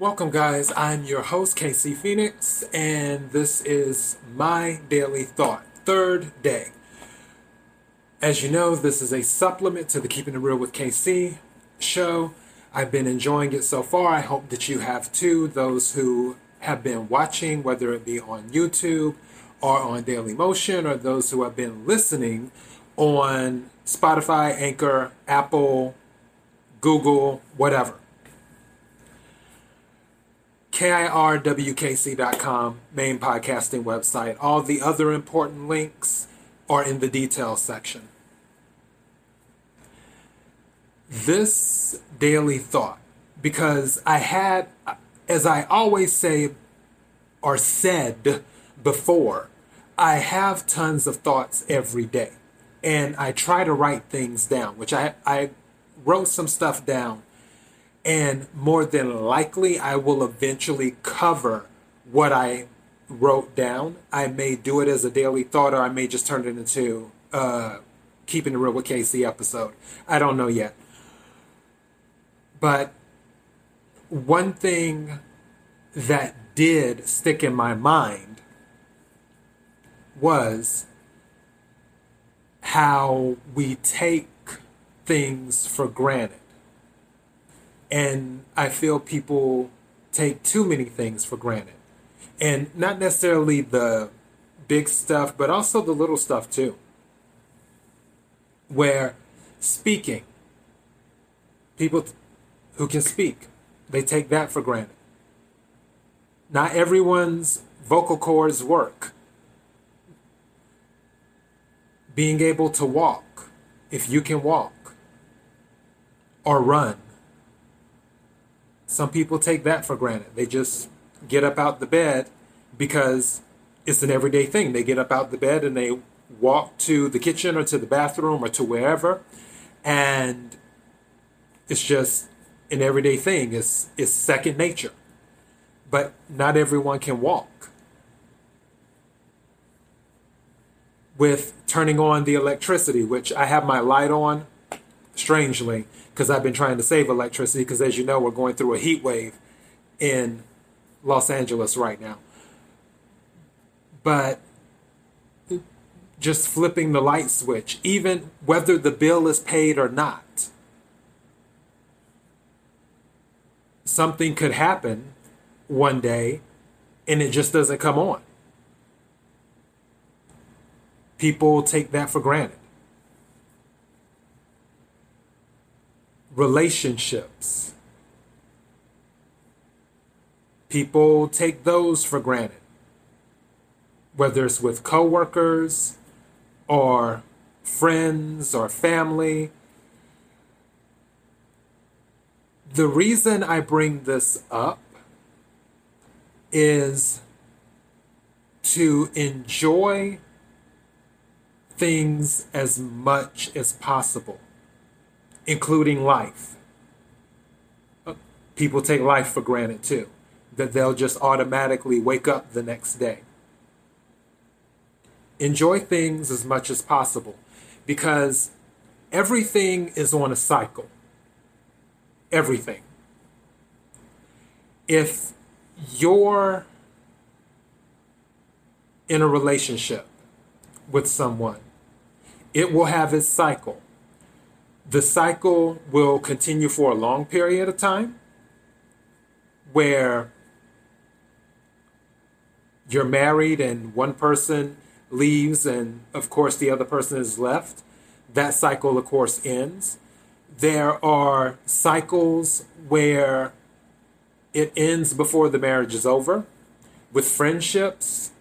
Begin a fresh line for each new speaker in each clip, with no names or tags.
Welcome, guys. I'm your host, KC Phoenix, and this is my daily thought, third day. As you know, this is a supplement to the Keeping It Real with KC show. I've been enjoying it so far. I hope that you have too. Those who have been watching, whether it be on YouTube or on Dailymotion, or those who have been listening on Spotify, Anchor, Apple, Google, whatever. KIRWKC.com, main podcasting website. All the other important links are in the details section. This daily thought, because I had, as I always say or said before, I have tons of thoughts every day. And I try to write things down, which I, I wrote some stuff down and more than likely, I will eventually cover what I wrote down. I may do it as a daily thought, or I may just turn it into uh, Keeping It Real with KC episode. I don't know yet. But one thing that did stick in my mind was how we take things for granted. And I feel people take too many things for granted. And not necessarily the big stuff, but also the little stuff too. Where speaking, people who can speak, they take that for granted. Not everyone's vocal cords work. Being able to walk, if you can walk, or run, some people take that for granted. They just get up out the bed because it's an everyday thing. They get up out the bed and they walk to the kitchen or to the bathroom or to wherever, and it's just an everyday thing. It's it's second nature. But not everyone can walk. With turning on the electricity, which I have my light on, strangely, because I've been trying to save electricity because, as you know, we're going through a heat wave in Los Angeles right now. But just flipping the light switch, even whether the bill is paid or not, something could happen one day and it just doesn't come on. People take that for granted. Relationships. People take those for granted, whether it's with coworkers or friends or family. The reason I bring this up is to enjoy things as much as possible including life. People take life for granted too, that they'll just automatically wake up the next day. Enjoy things as much as possible because everything is on a cycle. Everything. If you're in a relationship with someone, it will have its cycle the cycle will continue for a long period of time where you're married and one person leaves and of course the other person is left. That cycle of course ends. There are cycles where it ends before the marriage is over with friendships.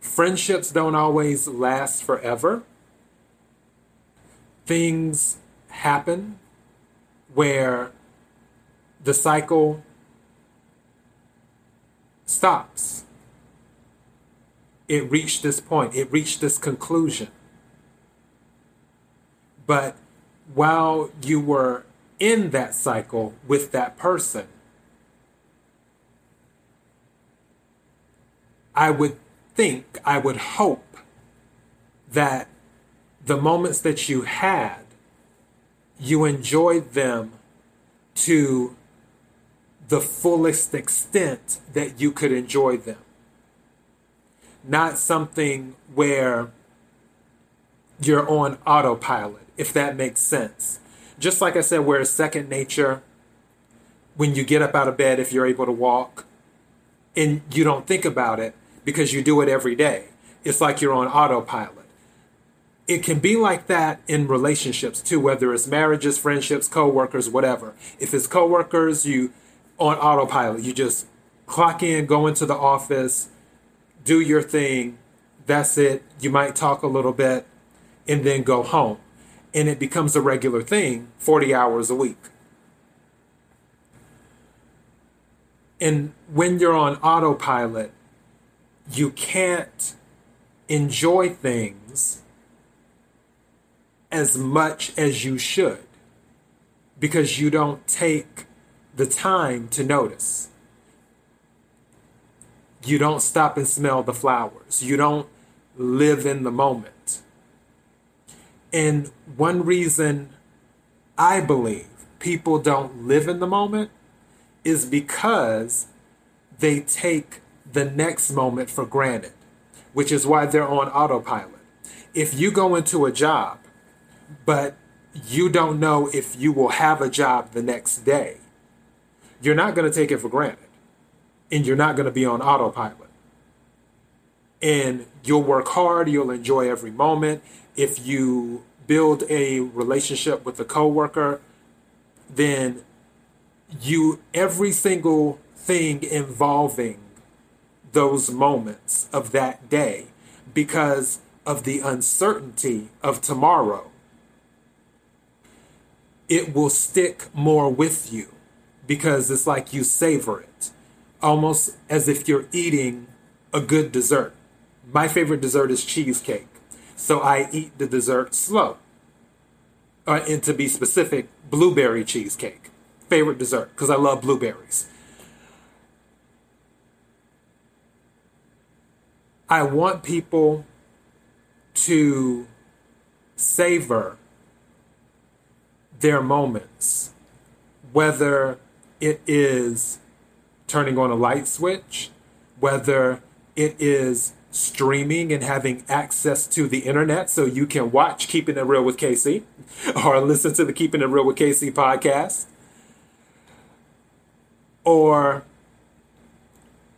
Friendships don't always last forever. Things happen where the cycle stops. It reached this point, it reached this conclusion. But while you were in that cycle with that person, I would think, I would hope that the moments that you had you enjoyed them to the fullest extent that you could enjoy them. Not something where you're on autopilot, if that makes sense. Just like I said, where it's second nature, when you get up out of bed, if you're able to walk, and you don't think about it because you do it every day. It's like you're on autopilot. It can be like that in relationships too, whether it's marriages, friendships, co-workers, whatever. If it's co-workers, you on autopilot. You just clock in, go into the office, do your thing. That's it. You might talk a little bit and then go home. And it becomes a regular thing 40 hours a week. And when you're on autopilot, you can't enjoy things as much as you should because you don't take the time to notice. You don't stop and smell the flowers. You don't live in the moment. And one reason I believe people don't live in the moment is because they take the next moment for granted, which is why they're on autopilot. If you go into a job, but you don't know if you will have a job the next day, you're not going to take it for granted. And you're not going to be on autopilot. And you'll work hard, you'll enjoy every moment. If you build a relationship with a coworker, then you every single thing involving those moments of that day because of the uncertainty of tomorrow it will stick more with you because it's like you savor it almost as if you're eating a good dessert my favorite dessert is cheesecake so i eat the dessert slow uh, and to be specific blueberry cheesecake favorite dessert because I love blueberries. I want people to savor their moments, whether it is turning on a light switch, whether it is streaming and having access to the internet so you can watch Keeping It Real with KC or listen to the Keeping It Real with KC podcast or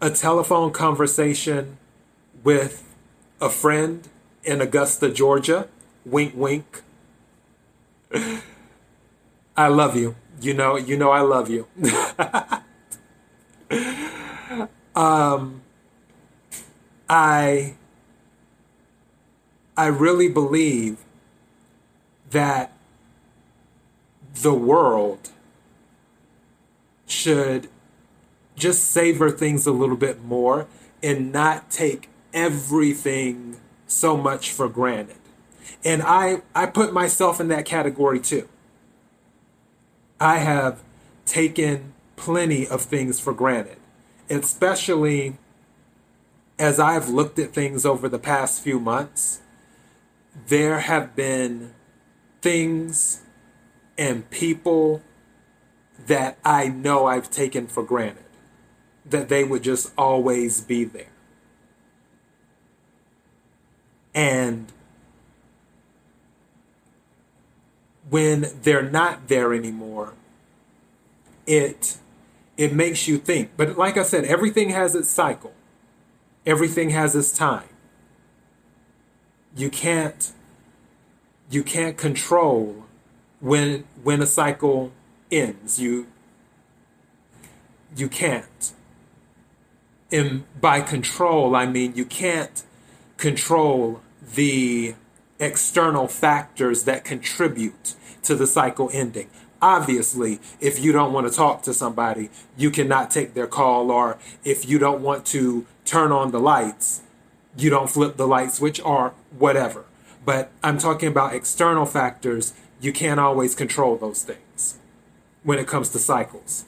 a telephone conversation with a friend in Augusta, Georgia. Wink, wink. I love you. You know, you know I love you. um, I I really believe that the world should just savor things a little bit more and not take everything so much for granted. And I, I put myself in that category too. I have taken plenty of things for granted, especially as I've looked at things over the past few months. There have been things and people that I know I've taken for granted, that they would just always be there. And when they're not there anymore, it it makes you think. But like I said, everything has its cycle. Everything has its time. You can't you can't control when when a cycle ends. You you can't. And by control, I mean you can't control the external factors that contribute to the cycle ending. Obviously, if you don't want to talk to somebody, you cannot take their call, or if you don't want to turn on the lights, you don't flip the light switch, or whatever. But I'm talking about external factors. You can't always control those things when it comes to cycles.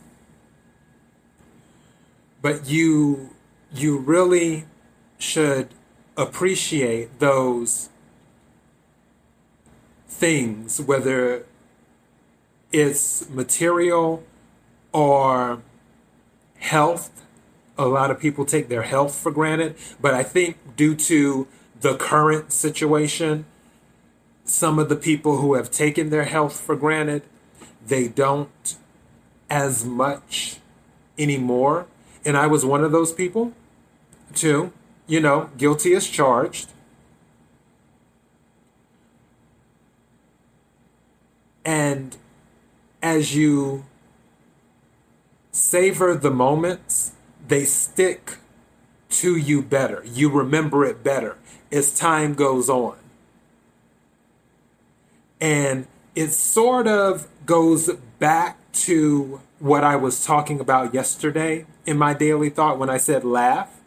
But you you really should appreciate those things, whether it's material or health. A lot of people take their health for granted, but I think due to the current situation, some of the people who have taken their health for granted, they don't as much anymore. And I was one of those people too. You know, guilty as charged. And as you savor the moments, they stick to you better. You remember it better as time goes on. And it sort of goes back to what I was talking about yesterday in my daily thought when I said laugh.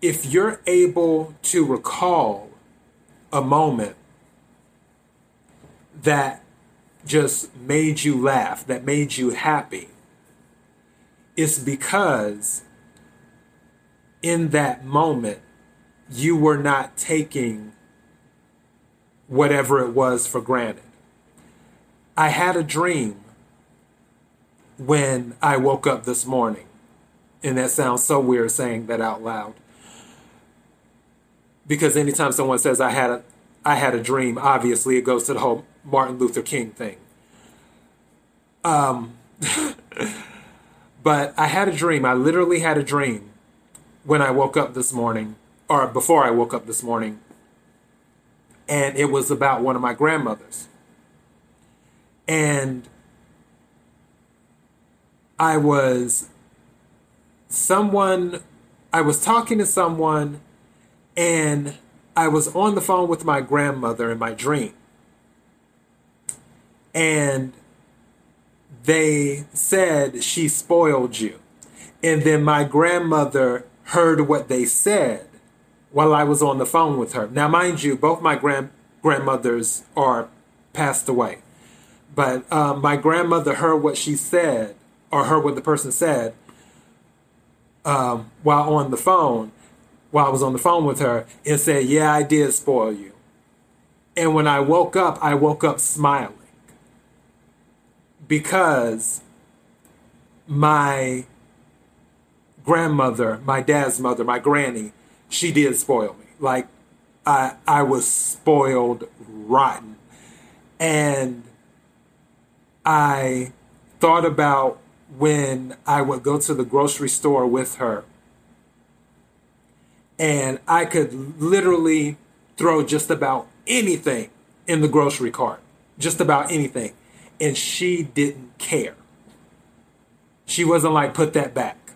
If you're able to recall a moment that just made you laugh, that made you happy, it's because in that moment you were not taking whatever it was for granted. I had a dream when I woke up this morning. And that sounds so weird saying that out loud. Because anytime someone says I had a I had a dream, obviously it goes to the whole Martin Luther King thing. Um but I had a dream. I literally had a dream when I woke up this morning or before I woke up this morning. And it was about one of my grandmothers. And I was someone, I was talking to someone, and I was on the phone with my grandmother in my dream. And they said she spoiled you. And then my grandmother heard what they said while I was on the phone with her. Now, mind you, both my grand grandmothers are passed away. But um, my grandmother heard what she said, or heard what the person said, um, while on the phone, while I was on the phone with her, and said, Yeah, I did spoil you. And when I woke up, I woke up smiling because my grandmother, my dad's mother, my granny, she did spoil me. Like I I was spoiled rotten. And I thought about when I would go to the grocery store with her. And I could literally throw just about anything in the grocery cart, just about anything. And she didn't care. She wasn't like, put that back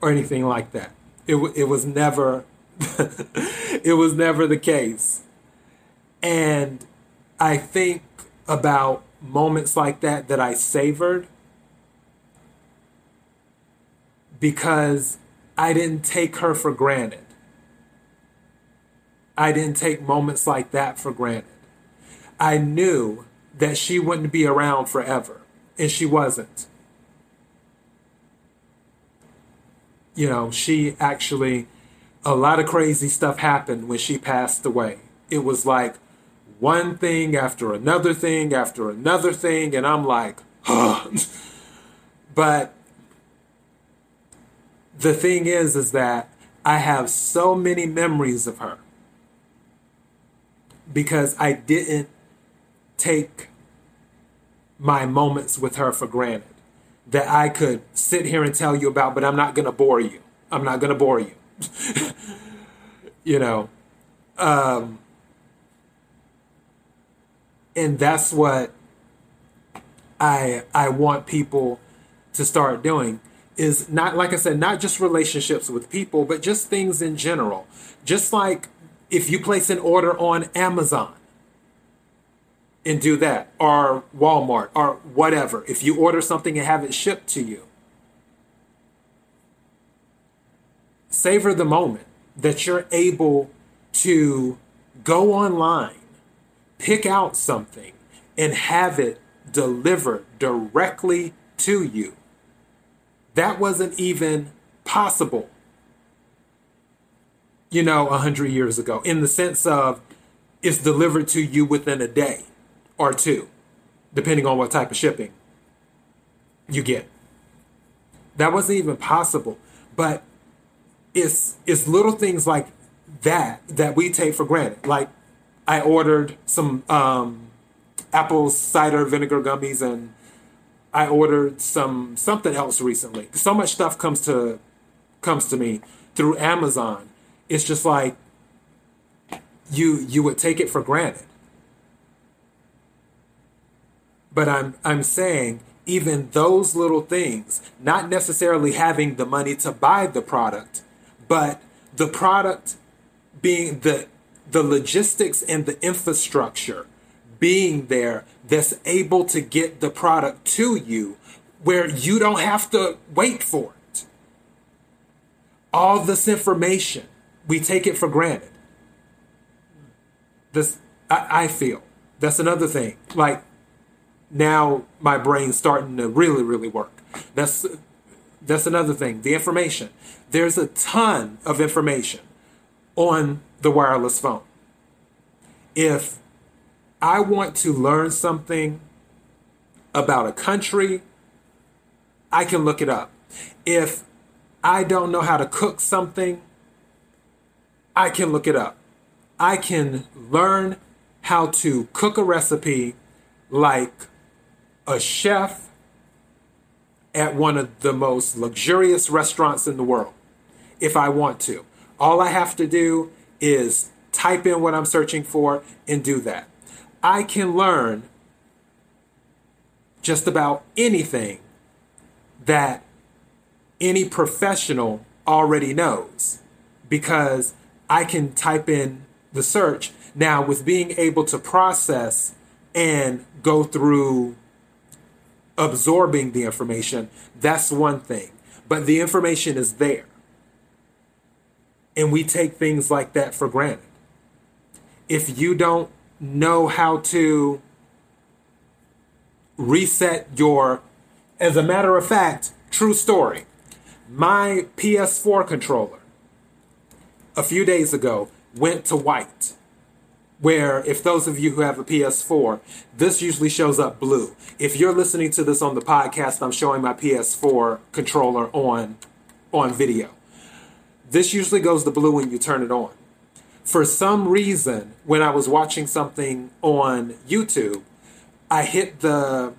or anything like that. It, it was never, it was never the case. And I think about moments like that that I savored because I didn't take her for granted. I didn't take moments like that for granted. I knew that she wouldn't be around forever, and she wasn't. You know, she actually, a lot of crazy stuff happened when she passed away. It was like one thing after another thing after another thing, and I'm like, huh. but the thing is, is that I have so many memories of her because I didn't take my moments with her for granted that I could sit here and tell you about, but I'm not going to bore you. I'm not going to bore you. you know, um, and that's what I I want people to start doing is not like I said, not just relationships with people, but just things in general. Just like if you place an order on Amazon and do that, or Walmart, or whatever, if you order something and have it shipped to you, savor the moment that you're able to go online pick out something and have it delivered directly to you. That wasn't even possible, you know, a hundred years ago, in the sense of it's delivered to you within a day or two, depending on what type of shipping you get. That wasn't even possible. But it's it's little things like that that we take for granted. Like I ordered some um, apple cider vinegar gummies and I ordered some something else recently. So much stuff comes to comes to me through Amazon. It's just like you you would take it for granted. But I'm I'm saying even those little things, not necessarily having the money to buy the product, but the product being the the logistics and the infrastructure being there that's able to get the product to you where you don't have to wait for it. All this information, we take it for granted. This I, I feel. That's another thing. Like now my brain's starting to really, really work. That's that's another thing. The information. There's a ton of information on the wireless phone. If I want to learn something about a country, I can look it up. If I don't know how to cook something, I can look it up. I can learn how to cook a recipe like a chef at one of the most luxurious restaurants in the world if I want to. All I have to do is type in what I'm searching for and do that. I can learn just about anything that any professional already knows because I can type in the search. Now, with being able to process and go through absorbing the information, that's one thing. But the information is there. And we take things like that for granted. If you don't know how to reset your, as a matter of fact, true story, my PS4 controller a few days ago went to white where if those of you who have a PS4, this usually shows up blue. If you're listening to this on the podcast, I'm showing my PS4 controller on on video. This usually goes to blue when you turn it on. For some reason, when I was watching something on YouTube, I hit the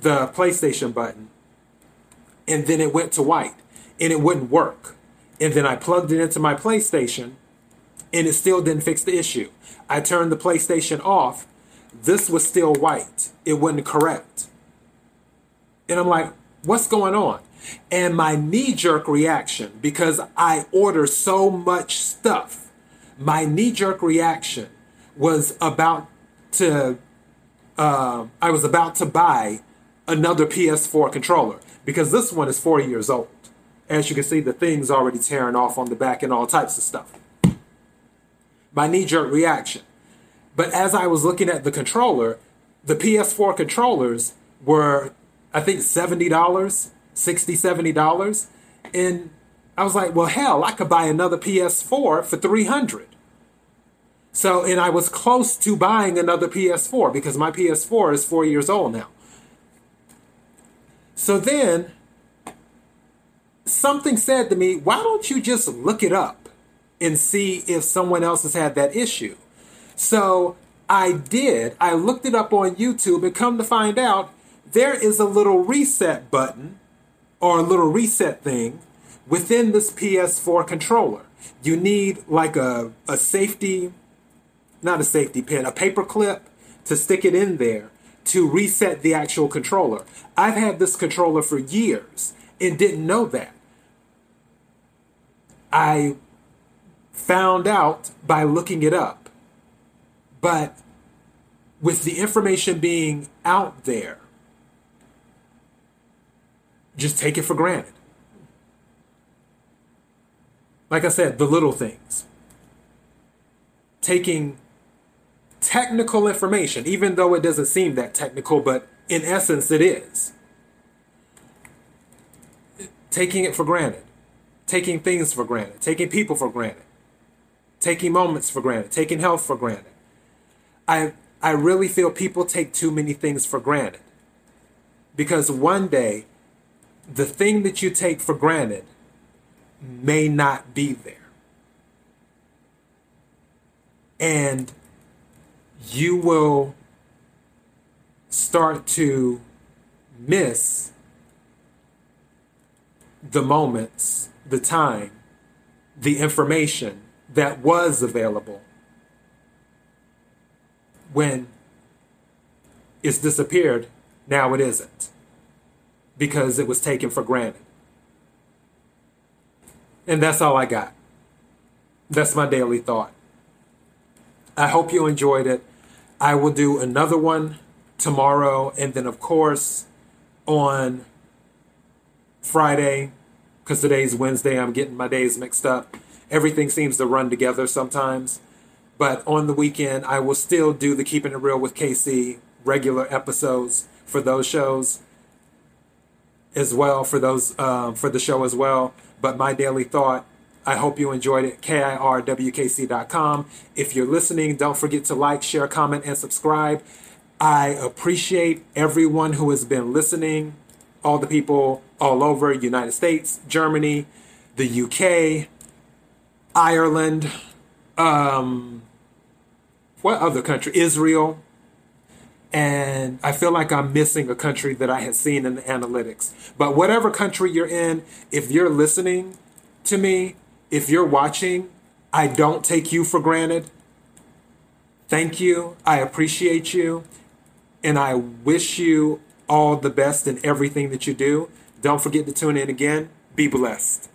the PlayStation button and then it went to white and it wouldn't work. And then I plugged it into my PlayStation and it still didn't fix the issue. I turned the PlayStation off. This was still white. It wasn't correct. And I'm like, what's going on? And my knee jerk reaction, because I order so much stuff, my knee jerk reaction was about to, uh, I was about to buy another PS4 controller because this one is four years old. As you can see, the thing's already tearing off on the back and all types of stuff my knee jerk reaction. But as I was looking at the controller, the PS4 controllers were, I think, $70, $60, $70. And I was like, well, hell, I could buy another PS4 for 300 So, and I was close to buying another PS4 because my PS4 is four years old now. So then something said to me, why don't you just look it up? And see if someone else has had that issue. So I did. I looked it up on YouTube and come to find out there is a little reset button or a little reset thing within this PS4 controller. You need like a, a safety, not a safety pin, a paper clip to stick it in there to reset the actual controller. I've had this controller for years and didn't know that. I found out by looking it up. But with the information being out there, just take it for granted. Like I said, the little things. Taking technical information, even though it doesn't seem that technical, but in essence it is. Taking it for granted. Taking things for granted. Taking people for granted taking moments for granted, taking health for granted. I I really feel people take too many things for granted. Because one day the thing that you take for granted may not be there. And you will start to miss the moments, the time, the information that was available when it's disappeared, now it isn't because it was taken for granted. And that's all I got. That's my daily thought. I hope you enjoyed it. I will do another one tomorrow, and then, of course, on Friday, because today's Wednesday, I'm getting my days mixed up. Everything seems to run together sometimes. But on the weekend, I will still do the Keeping It Real with KC regular episodes for those shows as well, for those um, for the show as well. But my daily thought I hope you enjoyed it. KIRWKC.com. If you're listening, don't forget to like, share, comment, and subscribe. I appreciate everyone who has been listening, all the people all over United States, Germany, the UK, Ireland, um, what other country? Israel. And I feel like I'm missing a country that I had seen in the analytics. But whatever country you're in, if you're listening to me, if you're watching, I don't take you for granted. Thank you. I appreciate you. And I wish you all the best in everything that you do. Don't forget to tune in again. Be blessed.